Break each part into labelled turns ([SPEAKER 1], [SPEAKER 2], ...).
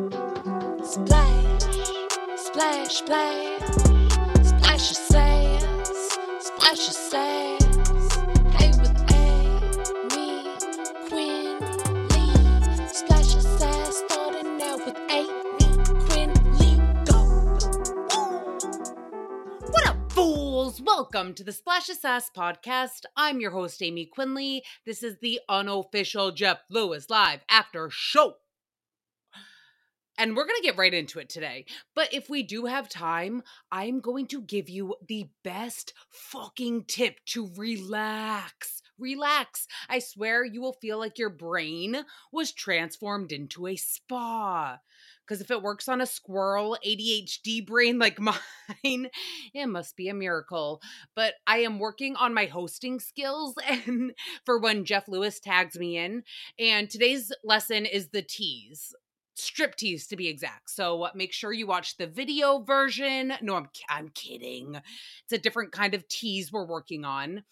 [SPEAKER 1] Splash, splash, splash, splash your sass, splash your sass. Hey with Amy, Quinn, Lee, splash your sass. Starting out with Amy, Quinn, Lee, go.
[SPEAKER 2] What up, fools? Welcome to the Splash of Sass podcast. I'm your host, Aymee Quinnley. This is the unofficial Jeff Lewis live after show. And we're going to get right into it today. But if we do have time, I'm going to give you the best fucking tip to relax. Relax. I swear you will feel like your brain was transformed into a spa. Because if it works on a squirrel ADHD brain like mine, it must be a miracle. But I am working on my hosting skills and for when Jeff Lewis tags me in. And today's lesson is the tease. Strip tease to be exact. So uh, make sure you watch the video version. No, I'm I'm kidding. It's a different kind of tease we're working on.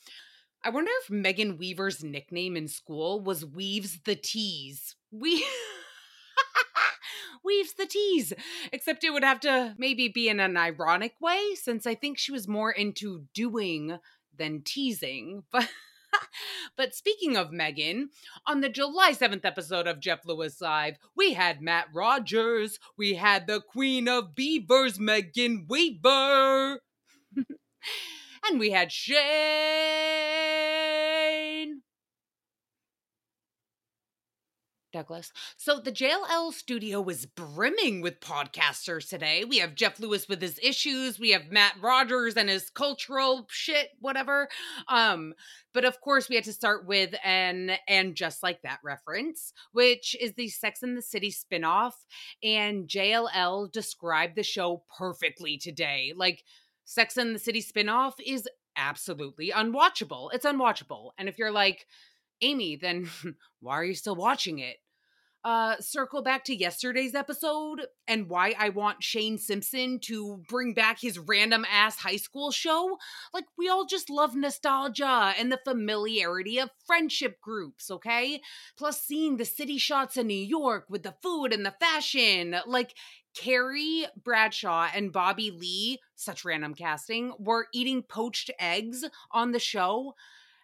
[SPEAKER 2] I wonder if Megan Weaver's nickname in school was Weaves the Tease. We Weaves the tease. Except it would have to maybe be in an ironic way, since I think she was more into doing than teasing. But but speaking of Megan, on the July 7th episode of Jeff Lewis Live, we had Matt Rogers, we had the Queen of Beavers, Megan Weaver, and we had Shane. Douglas. So the JLL studio was brimming with podcasters today. We have Jeff Lewis with his issues, we have Matt Rogers and his cultural shit, whatever. Um, but of course we had to start with an and just like that reference, which is the Sex and the City spinoff. And JLL described the show perfectly today. Like Sex and the City spinoff is absolutely unwatchable. It's unwatchable. And if you're like, Aymee, then why are you still watching it? Uh, circle back to yesterday's episode and why I want Shane Simpson to bring back his random ass high school show. Like, we all just love nostalgia and the familiarity of friendship groups, okay? Plus, seeing the city shots in New York with the food and the fashion. Like, Carrie Bradshaw and Bobby Lee, such random casting, were eating poached eggs on the show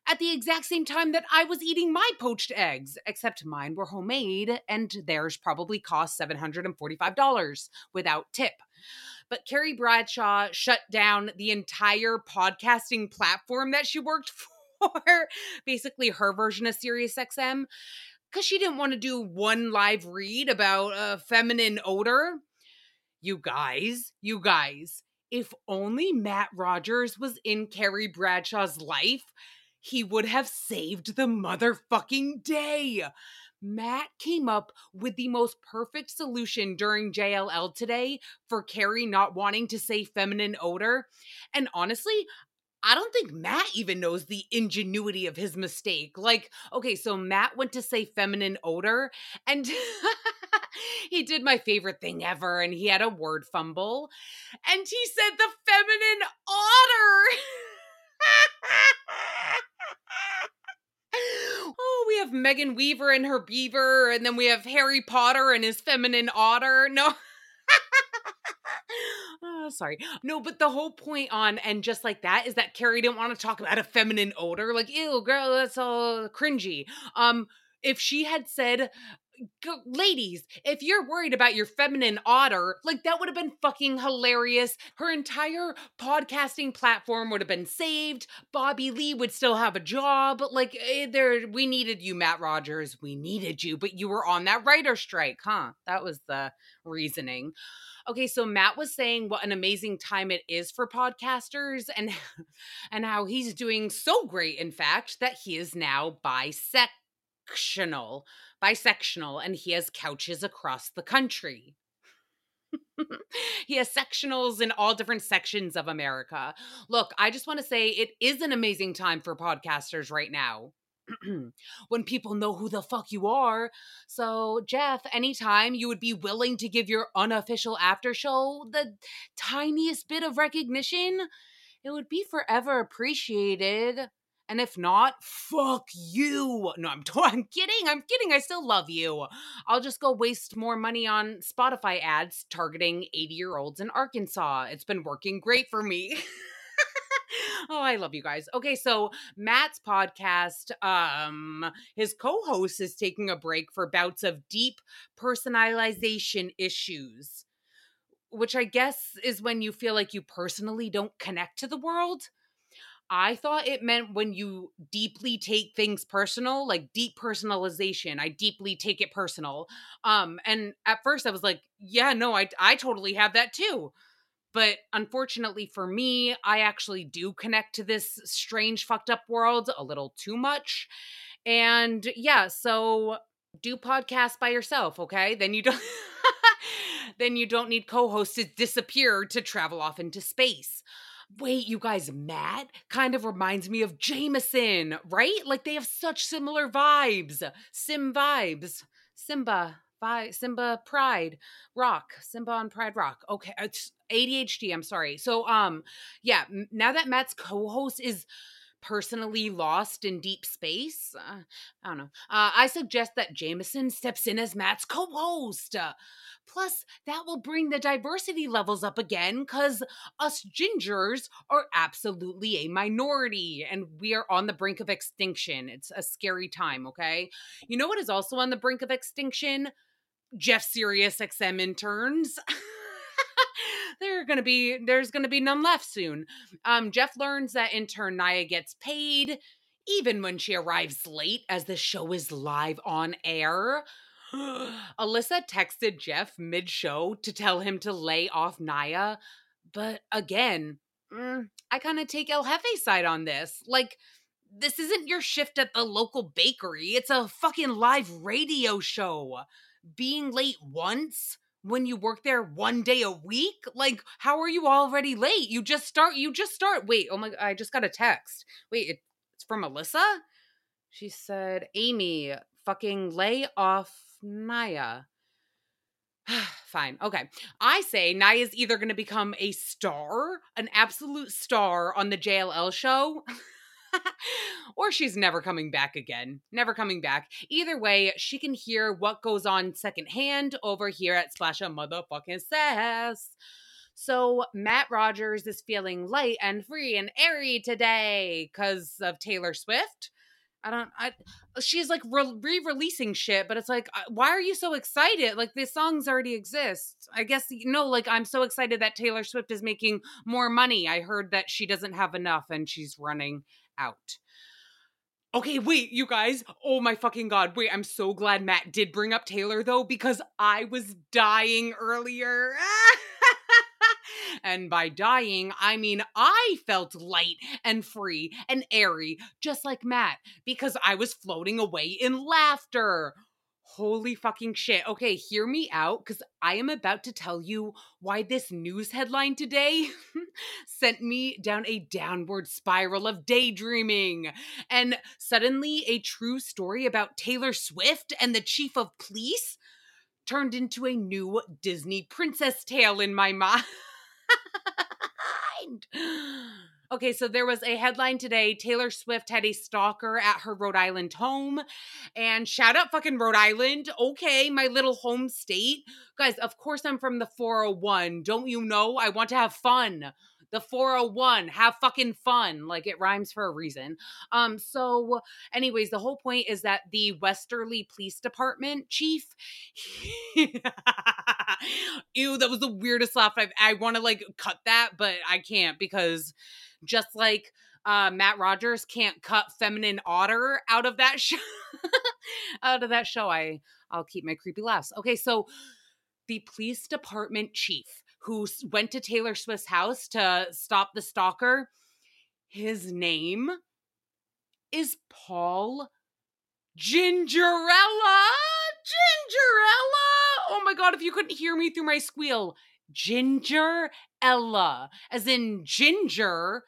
[SPEAKER 2] at the exact same time that I was eating my poached eggs, except mine were homemade and theirs probably cost $745 without tip. But Carrie Bradshaw shut down the entire podcasting platform that she worked for, basically her version of SiriusXM, because she didn't want to do one live read about a feminine odor. You guys, you guys, if only Matt Rogers was in Carrie Bradshaw's life, he would have saved the motherfucking day. Matt came up with the most perfect solution during JLL today for Carrie not wanting to say feminine odor. And honestly, I don't think Matt even knows the ingenuity of his mistake. Like, okay, so Matt went to say feminine odor and he did my favorite thing ever and he had a word fumble and he said the feminine otter. oh, we have Megan Weaver and her beaver, and then we have Harry Potter and his feminine otter. No. oh, sorry. No, but the whole point on and just like that is that Carrie didn't want to talk about a feminine odor. Like, ew, girl, that's all cringy. Um, if she had said Ladies, if you're worried about your feminine otter, like that would have been fucking hilarious. Her entire podcasting platform would have been saved. Bobby Lee would still have a job. Like eh, there, we needed you, Matt Rogers. We needed you, but you were on that writer strike, huh? That was the reasoning. Okay, so Matt was saying what an amazing time it is for podcasters and and how he's doing so great in fact that he is now bisexual bisexual and he has couches across the country. he has sectionals in all different sections of America. Look, I just want to say it is an amazing time for podcasters right now. when people know who the fuck you are. So, Jeff, anytime you would be willing to give your unofficial after show the tiniest bit of recognition, it would be forever appreciated. And if not, fuck you. No, I'm, t- I'm kidding. I'm kidding. I still love you. I'll just go waste more money on Spotify ads targeting 80 year olds in Arkansas. It's been working great for me. oh, I love you guys. Okay, so Matt's podcast, um, his co-host is taking a break for bouts of deep personalization issues, which I guess is when you feel like you personally don't connect to the world. I thought it meant when you deeply take things personal, like deep personalization. I deeply take it personal. Um, and at first I was like, yeah, no, I I totally have that too. But unfortunately for me, I actually do connect to this strange, fucked up world a little too much. And yeah, so do podcasts by yourself, okay? Then you don't then you don't need co-hosts to disappear to travel off into space. Wait, you guys, Matt kind of reminds me of Jamison, right? Like they have such similar vibes. Sim vibes. Simba, Simba Pride Rock. Simba on Pride Rock. Okay, it's ADHD. I'm sorry. So, um, yeah. Now that Matt's co-host is personally lost in deep space, uh, I don't know. Uh, I suggest that Jamison steps in as Matt's co-host. Uh, Plus, that will bring the diversity levels up again because us gingers are absolutely a minority and we are on the brink of extinction. It's a scary time, okay? You know what is also on the brink of extinction? Jeff Sirius XM interns. They're gonna be there's gonna be none left soon. Um, Jeff learns that intern Naya gets paid even when she arrives late as the show is live on air. Alyssa texted Jeff mid show to tell him to lay off Naya. But again, mm, I kind of take El Jefe's side on this. Like, this isn't your shift at the local bakery, it's a fucking live radio show. Being late once when you work there one day a week? Like, how are you already late? You just start, you just start. Wait, oh my, I just got a text. Wait, it, it's from Alyssa? She said, Aymee, fucking lay off Naya. Fine. Okay. I say Naya's either going to become a star, an absolute star on the JLL show, or she's never coming back again. Never coming back. Either way, she can hear what goes on secondhand over here at Splash a Motherfucking Sass. So Matt Rogers is feeling light and free and airy today because of Taylor Swift. I don't. I. She's like re releasing shit, but it's like, uh, why are you so excited? Like the songs already exist. I guess you know. Like I'm so excited that Taylor Swift is making more money. I heard that she doesn't have enough and she's running out. Okay, wait, you guys. Oh my fucking god. Wait, I'm so glad Matt did bring up Taylor though because I was dying earlier. and by dying, I mean I felt light and free and airy, just like Matt, because I was floating away in laughter. Holy fucking shit. Okay, hear me out because I am about to tell you why this news headline today sent me down a downward spiral of daydreaming. And suddenly, a true story about Taylor Swift and the chief of police turned into a new Disney princess tale in my mind. Okay, so there was a headline today. Taylor Swift had a stalker at her Rhode Island home. And shout out fucking Rhode Island. Okay, my little home state. Guys, of course I'm from the 401. Don't you know? I want to have fun. The 401, have fucking fun. Like it rhymes for a reason. Um, so anyways, the whole point is that the Westerly Police Department chief. Ew, that was the weirdest laugh I've I want to like cut that, but I can't because just like uh, Matt Rogers can't cut feminine otter out of that show. out of that show, I I'll keep my creepy laughs. Okay, so the police department chief who went to Taylor Swift's house to stop the stalker, his name is Paul Gingerella. Gingerella. Oh my god, if you couldn't hear me through my squeal, Ginger Ella, as in ginger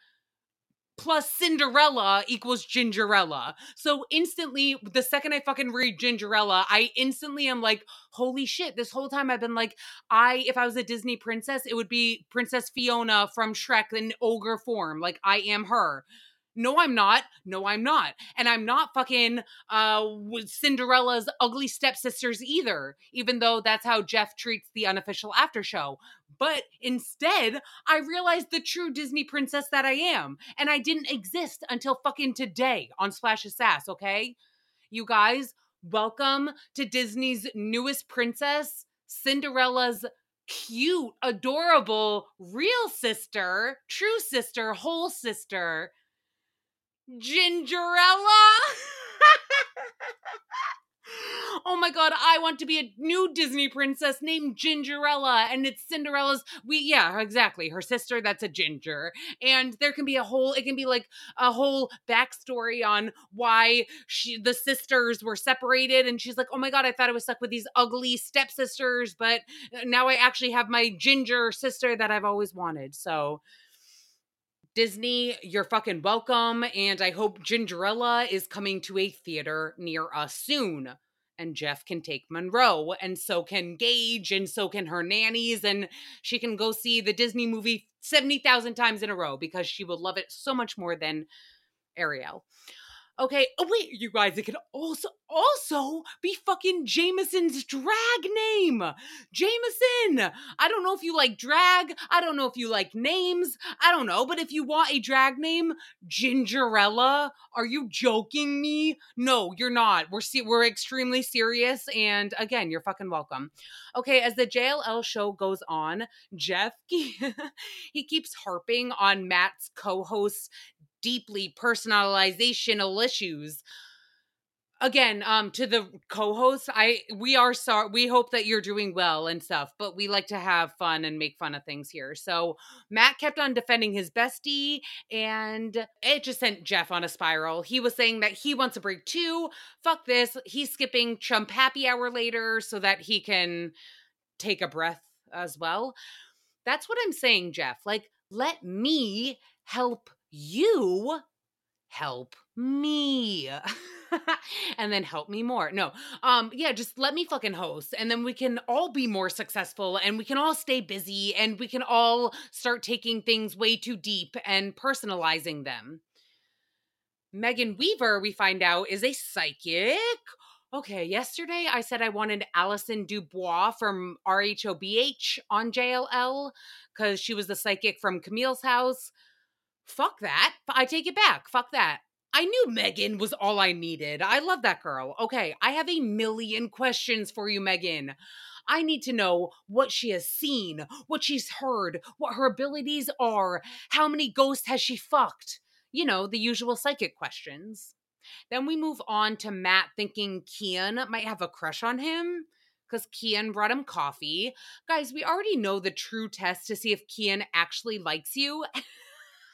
[SPEAKER 2] plus Cinderella equals Gingerella. So instantly, the second I fucking read Gingerella, I instantly am like, holy shit, this whole time I've been like, I, if I was a Disney princess, it would be Princess Fiona from Shrek in ogre form. Like, I am her. No, I'm not. No, I'm not. And I'm not fucking uh Cinderella's ugly stepsisters either, even though that's how Jeff treats the unofficial after show. But instead, I realized the true Disney princess that I am. And I didn't exist until fucking today on Splash of Sass, okay? You guys, welcome to Disney's newest princess, Cinderella's cute, adorable, real sister, true sister, whole sister, Gingerella. oh my god, I want to be a new Disney princess named Gingerella, and it's Cinderella's. We yeah, exactly. Her sister, that's a ginger, and there can be a whole. It can be like a whole backstory on why she the sisters were separated, and she's like, oh my god, I thought I was stuck with these ugly stepsisters, but uh, now I actually have my ginger sister that I've always wanted. So. Disney, you're fucking welcome. And I hope Gingerella is coming to a theater near us soon and Jeff can take Monroe, and so can Gage, and so can her nannies, and she can go see the Disney movie 70,000 times in a row because she will love it so much more than Ariel. Okay. Oh wait, you guys, it could also also be fucking Jamison's drag name. Jamison. I don't know if you like drag. I don't know if you like names. I don't know, but if you want a drag name, Gingerella, are you joking me? No, you're not. We're se- we're extremely serious and again, you're fucking welcome. Okay, as the JLL show goes on, Jeff he keeps harping on Matt's co-host deeply personalizational issues. Again um to the co-host i we are sorry we hope that you're doing well and stuff but we like to have fun and make fun of things here. So matt kept on defending his bestie and it just sent jeff on a spiral. He was saying that he wants a break too. Fuck this. He's skipping chump happy hour later so that he can take a breath as well. That's what i'm saying jeff. Like let me help you help me. And then help me more. No um yeah just let me fucking host and then we can all be more successful and we can all stay busy and we can all start taking things way too deep and personalizing them. Megan weaver we find out is a psychic. Okay yesterday i said i wanted allison dubois from rhobh on jll because she was the psychic from camille's house fuck that. I take it back. Fuck that. I knew Megan was all I needed. I love that girl. Okay, I have a million questions for you, Megan. I need to know what she has seen, what she's heard, what her abilities are, how many ghosts has she fucked. You know, the usual psychic questions. Then we move on to Matt thinking Kean might have a crush on him because Kean brought him coffee. Guys, we already know the true test to see if Kean actually likes you.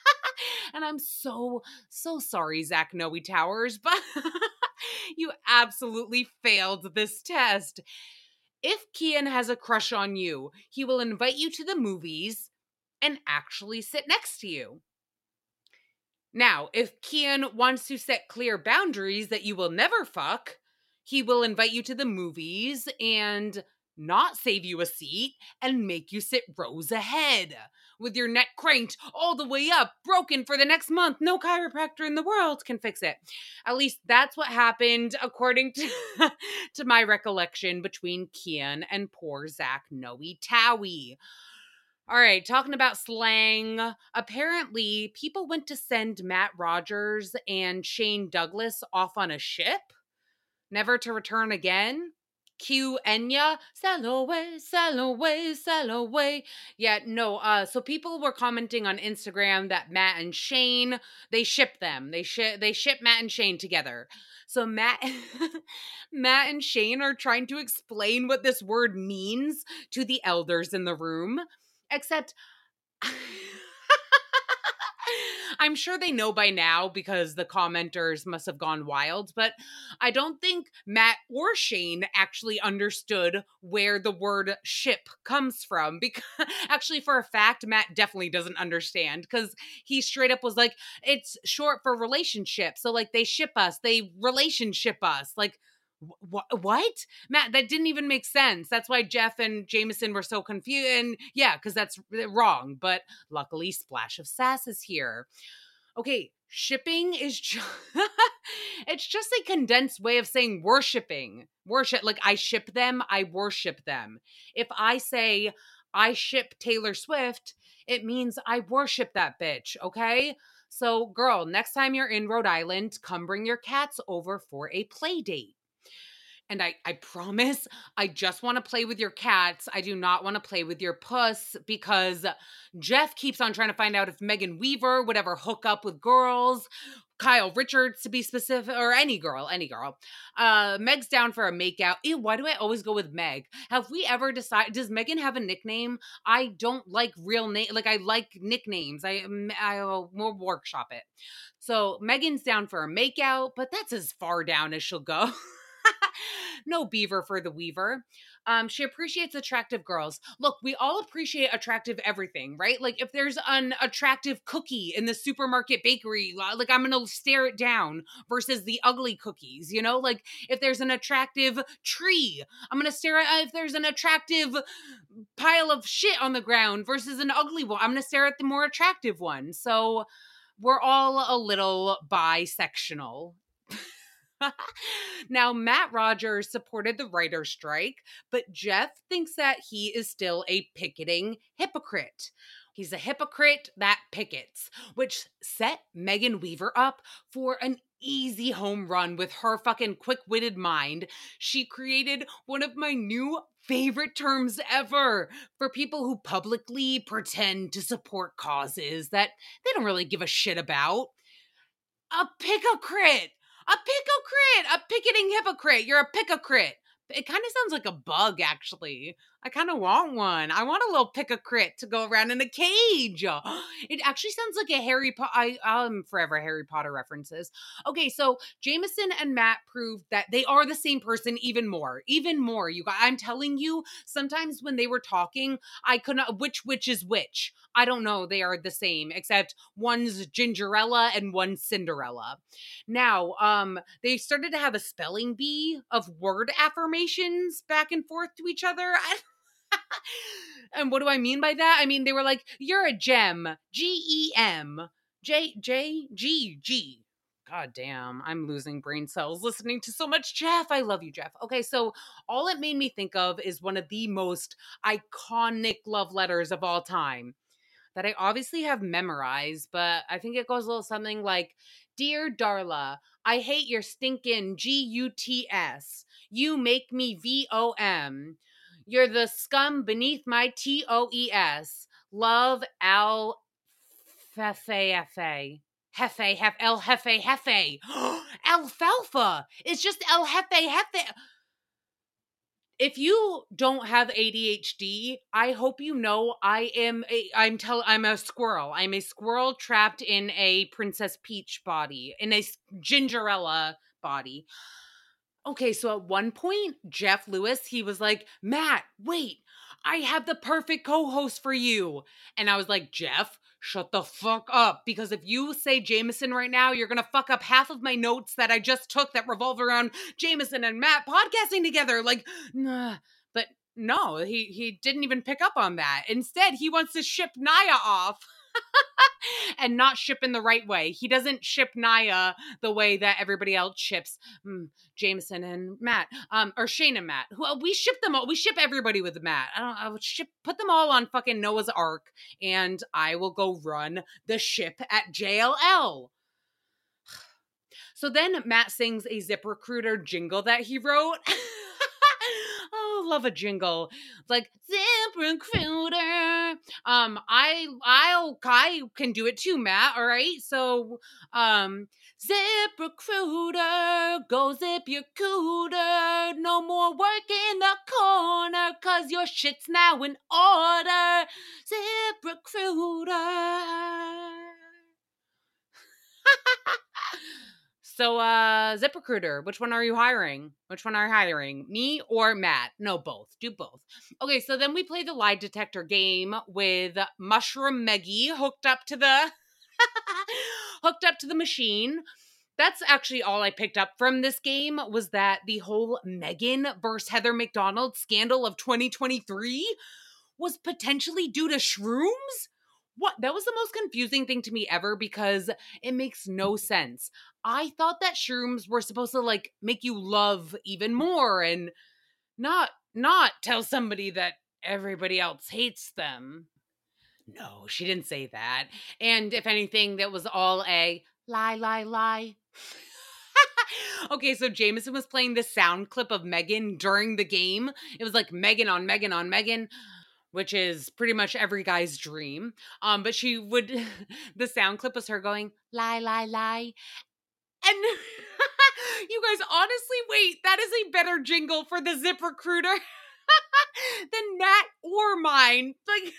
[SPEAKER 2] and I'm so, so sorry, Zach Noe Towers, but you absolutely failed this test. If Kean has a crush on you, he will invite you to the movies and actually sit next to you. Now, if Kean wants to set clear boundaries that you will never fuck, he will invite you to the movies and not save you a seat and make you sit rows ahead with your neck cranked all the way up, broken for the next month. No chiropractor in the world can fix it. At least that's what happened, according to, to my recollection, between Kean and poor Zach Noe Towie. All right, talking about slang. Apparently, people went to send Matt Rogers and Shane Douglas off on a ship, never to return again. Q Enya, sail away, sail away, sail away. Yeah, no, uh, so people were commenting on Instagram that Matt and Shane, they ship them. They ship they ship Matt and Shane together. So Matt Matt and Shane are trying to explain what this word means to the elders in the room. Except I'm sure they know by now because the commenters must have gone wild, but I don't think Matt or Shane actually understood where the word ship comes from. Because actually, for a fact, Matt definitely doesn't understand because he straight up was like, it's short for relationship. So, like, they ship us, they relationship us. Like, what what matt that didn't even make sense that's why jeff and jamison were so confused and yeah because that's wrong but luckily splash of sass is here Okay, shipping is just it's just a condensed way of saying worshiping. Worship like I ship them, I worship them. If I say I ship Taylor Swift, it means I worship that bitch, okay? So, girl, next time you're in Rhode Island, come bring your cats over for a play date. And I, I promise I just want to play with your cats. I do not want to play with your puss because Jeff keeps on trying to find out if Megan Weaver would ever hook up with girls. Kyle Richards to be specific, or any girl, any girl. Uh, Meg's down for a makeout. Ew, why do I always go with Meg? Have we ever decided? Does Megan have a nickname? I don't like real name. Like I like nicknames. I I will workshop it. So Megan's down for a makeout, but that's as far down as she'll go. no beaver for the weaver. Um, she appreciates attractive girls. Look, we all appreciate attractive everything, right? Like if there's an attractive cookie in the supermarket bakery, like I'm gonna stare it down versus the ugly cookies, you know? Like if there's an attractive tree, I'm gonna stare at if there's an attractive pile of shit on the ground versus an ugly one. I'm gonna stare at the more attractive one. So we're all a little bisectional now, Matt Rogers supported the writer's strike, but Jeff thinks that he is still a picketing hypocrite. He's a hypocrite that pickets, which set Megan Weaver up for an easy home run with her fucking quick witted mind. She created one of my new favorite terms ever for people who publicly pretend to support causes that they don't really give a shit about. A pickocrit! A pickocrit, a picketing hypocrite. You're a pickocrit. It kind of sounds like a bug, actually. I kind of want one. I want a little pickocrit to go around in a cage. It actually sounds like a Harry Potter. I am forever Harry Potter references. Okay, so Jamison and Matt proved that they are the same person even more. Even more. You guys, I'm telling you, sometimes when they were talking, I couldn't which which is which. I don't know. They are the same, except one's Gingerella and one's Cinderella. Now, um, they started to have a spelling bee of word affirmations back and forth to each other. and what do I mean by that? I mean, they were like, you're a gem, G E M, J J G G. God damn, I'm losing brain cells listening to so much Jeff. I love you, Jeff. Okay, so all it made me think of is one of the most iconic love letters of all time that I obviously have memorized, but I think it goes a little something like Dear Darla, I hate your stinking G U T S. You make me V O M. You're the scum beneath my T O E S. Love Al Fefe Fefe. Hefe, hef, El Hefe, Hefe. Alfalfa. It's just El Hefe, Hefe. If you don't have ADHD, I hope you know I am a I'm tell I'm a squirrel. I'm a squirrel trapped in a Princess Peach body, in a Gingerella body. Okay, so at one point, Jeff Lewis, he was like, Matt, wait, I have the perfect co host for you. And I was like, Jeff, shut the fuck up. Because if you say Jamison right now, you're going to fuck up half of my notes that I just took that revolve around Jamison and Matt podcasting together. Like, nah. But no, he, he didn't even pick up on that. Instead, he wants to ship Naya off. and not ship in the right way. He doesn't ship Naya the way that everybody else ships mm, Jamison and Matt, um, or Shane and Matt. Who we ship them all. We ship everybody with Matt. I don't. I would ship put them all on fucking Noah's Ark, and I will go run the ship at JLL. So then Matt sings a zip recruiter jingle that he wrote. love a jingle. It's like Zip Recruiter. Um, I I'll I can do it too, Matt. All right. So um Zip Recruiter, go zip your cooter. No more work in the corner, cause your shit's now in order. Zip Recruiter. So, uh, ZipRecruiter, which one are you hiring? Which one are you hiring? Me or Matt? No, both. Do both. Okay, so then we play the lie detector game with Mushroom Meggy hooked up to the hooked up to the machine. That's actually all I picked up from this game was that the whole Megan versus Heather McDonald scandal of 2023 was potentially due to shrooms what that was the most confusing thing to me ever because it makes no sense. I thought that shrooms were supposed to like make you love even more and not not tell somebody that everybody else hates them. No, she didn't say that. And if anything, that was all a lie, lie, lie. okay, so Jamison was playing the sound clip of Megan during the game. It was like Megan on Megan on Megan which is pretty much every guy's dream. Um, but she would the sound clip was her going, lie, lie, lie. And you guys honestly wait, that is a better jingle for the zip recruiter than Matt or mine. Like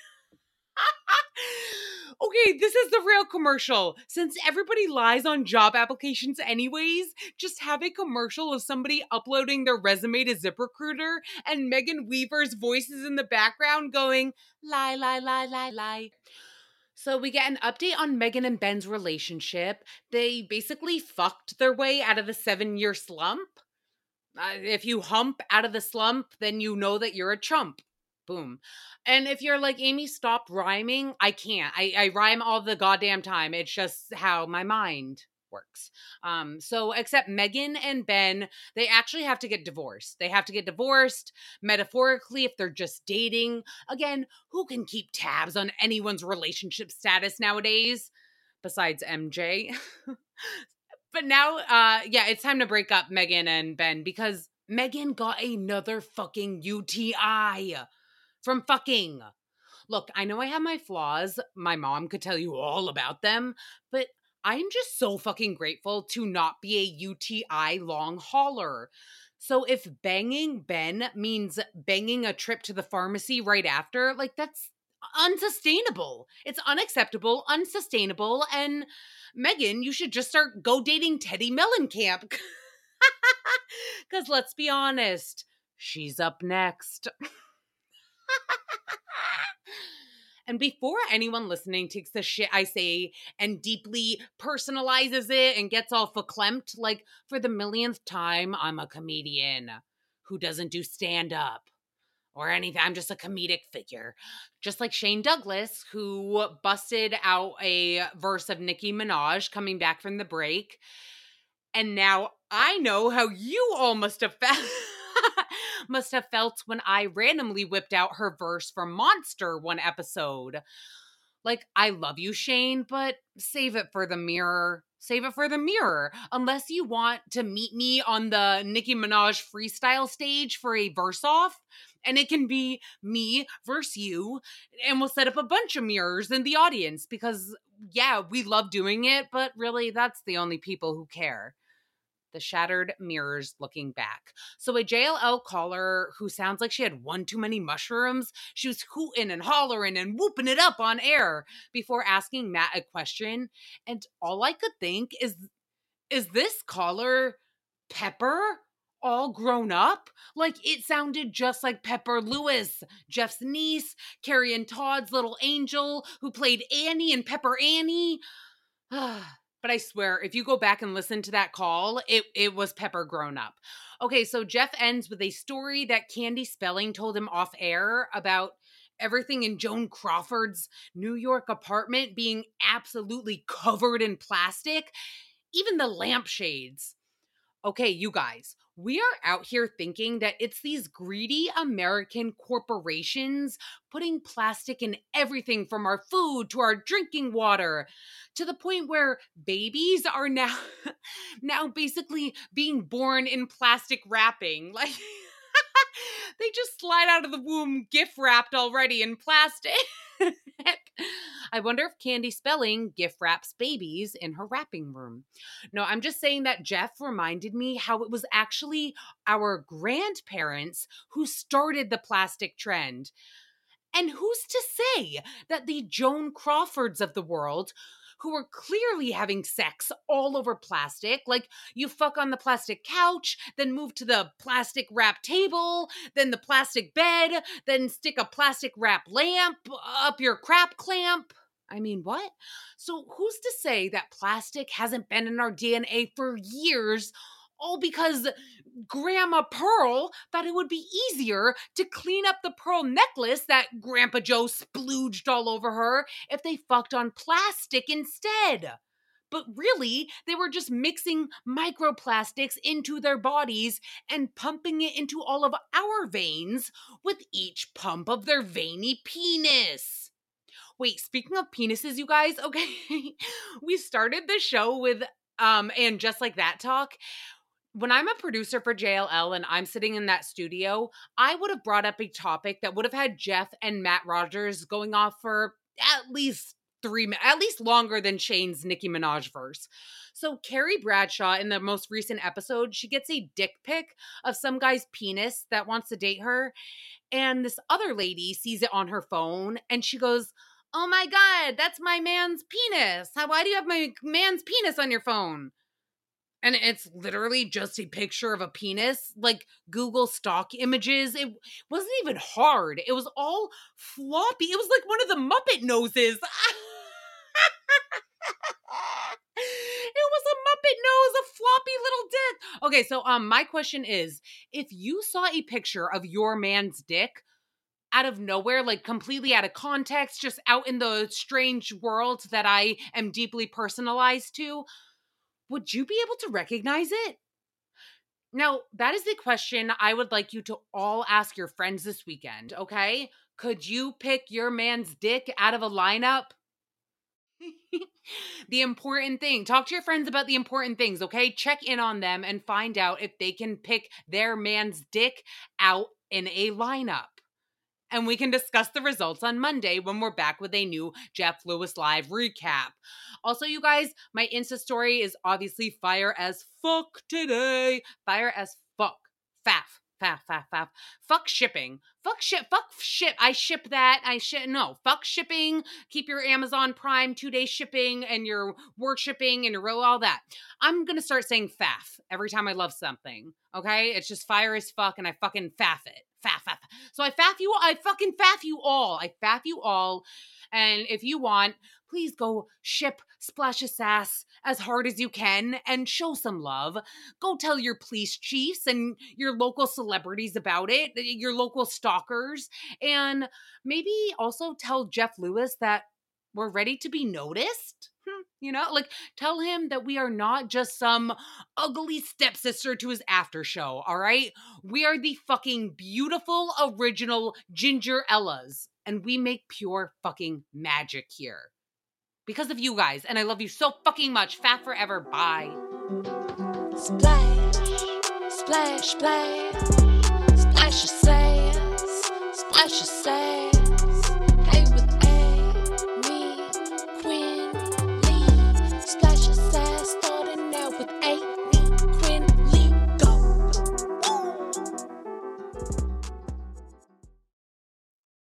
[SPEAKER 2] okay, this is the real commercial. Since everybody lies on job applications anyways, just have a commercial of somebody uploading their resume to ZipRecruiter and Megan Weaver's voices in the background going, lie, lie, lie, lie, lie. So we get an update on Megan and Ben's relationship. They basically fucked their way out of the seven year slump. Uh, if you hump out of the slump, then you know that you're a chump. Boom. And if you're like, Aymee, stop rhyming, I can't. I, I rhyme all the goddamn time. It's just how my mind works. Um, so except Megan and Ben, they actually have to get divorced. They have to get divorced metaphorically if they're just dating. Again, who can keep tabs on anyone's relationship status nowadays besides MJ? but now uh yeah, it's time to break up Megan and Ben because Megan got another fucking UTI from fucking. Look, I know I have my flaws. My mom could tell you all about them, but I'm just so fucking grateful to not be a UTI long hauler. So if banging Ben means banging a trip to the pharmacy right after, like that's unsustainable. It's unacceptable, unsustainable, and Megan, you should just start go dating Teddi Mellencamp. Cuz let's be honest, she's up next. And before anyone listening takes the shit I say and deeply personalizes it and gets all verklempt, like for the millionth time, I'm a comedian who doesn't do stand up or anything. I'm just a comedic figure. Just like Shane Douglas, who busted out a verse of Nicki Minaj coming back from the break. And now I know how you all must have felt. must have felt when I randomly whipped out her verse from Monster one episode. Like, I love you, Shane, but save it for the mirror. Save it for the mirror. Unless you want to meet me on the Nicki Minaj freestyle stage for a verse off, and it can be me versus you, and we'll set up a bunch of mirrors in the audience because, yeah, we love doing it, but really, that's the only people who care the shattered mirrors looking back. So, a JLL caller who sounds like she had one too many mushrooms, she was hooting and hollering and whooping it up on air before asking Matt a question. And all I could think is, is this caller Pepper? all grown up. Like it sounded just like Pepper Lewis, Jeff's niece, Carrie and Todd's little angel who played Annie and Pepper Annie. Ah. But I swear, if you go back and listen to that call, it, it was Pepper grown up. Okay, so Jeff ends with a story that Candy Spelling told him off air about everything in Joan Crawford's New York apartment being absolutely covered in plastic, even the lampshades. Okay, you guys, we are out here thinking that it's these greedy American corporations putting plastic in everything from our food to our drinking water to the point where babies are now now basically being born in plastic wrapping. Like they just slide out of the womb gift wrapped already in plastic I wonder if Candy Spelling gift wraps babies in her wrapping room. No, I'm just saying that Jeff reminded me how it was actually our grandparents who started the plastic trend. And who's to say that the Joan Crawfords of the world who are clearly having sex all over plastic. Like you fuck on the plastic couch, then move to the plastic wrap table, then the plastic bed, then stick a plastic wrap lamp up your crap clamp. I mean, what? So, who's to say that plastic hasn't been in our DNA for years, all because Grandma Pearl thought it would be easier to clean up the pearl necklace that Grandpa Joe splooged all over her if they fucked on plastic instead. But really, they were just mixing microplastics into their bodies and pumping it into all of our veins with each pump of their veiny penis. Wait, speaking of penises, you guys, okay, we started the show with um and just like that talk when I'm a producer for JLL and I'm sitting in that studio, I would have brought up a topic that would have had Jeff and Matt Rogers going off for at least three, at least longer than Shane's Nicki Minaj verse. So Carrie Bradshaw in the most recent episode, she gets a dick pic of some guy's penis that wants to date her, and this other lady sees it on her phone, and she goes. Oh my God, that's my man's penis. Why do you have my man's penis on your phone? And it's literally just a picture of a penis like google stock images it wasn't even hard it was all floppy it was like one of the muppet noses. It was a muppet nose a floppy little dick. Okay so um my question is if you saw a picture of your man's dick out of nowhere, like completely out of context, just out in the strange world that I am deeply personalized to, would you be able to recognize it? Now, that is the question I would like you to all ask your friends this weekend, okay? Could you pick your man's dick out of a lineup? the important thing. Talk to your friends about the important things, okay? Check in on them and find out if they can pick their man's dick out in a lineup and we can discuss the results on Monday when we're back with a new Jeff Lewis Live recap. Also, you guys, my Insta story is obviously fire as fuck today. Fire as fuck. Faff. Faff, faff, faff. Fuck shipping. Fuck ship. Fuck ship. I ship that. I ship. No. Fuck shipping. Keep your Amazon Prime two day shipping and your work shipping and your row, all that. I'm going to start saying faff every time I love something. Okay? It's just fire as fuck and I fucking faff it faff, faff. So I faff you, I fucking faff you all. I faff you all. And if you want, please go ship Splash Sass as hard as you can and show some love. Go tell your police chiefs and your local celebrities about it, your local stalkers, and maybe also tell Jeff Lewis that we're ready to be noticed. Hmm, you know, like tell him that we are not just some ugly stepsister to his after show, all right? We are the fucking beautiful original Ginger Ellas, and we make pure fucking magic here. Because of you guys, and I love you so fucking much. Faff forever. Bye.
[SPEAKER 1] Splash, splash, splash, splash splash.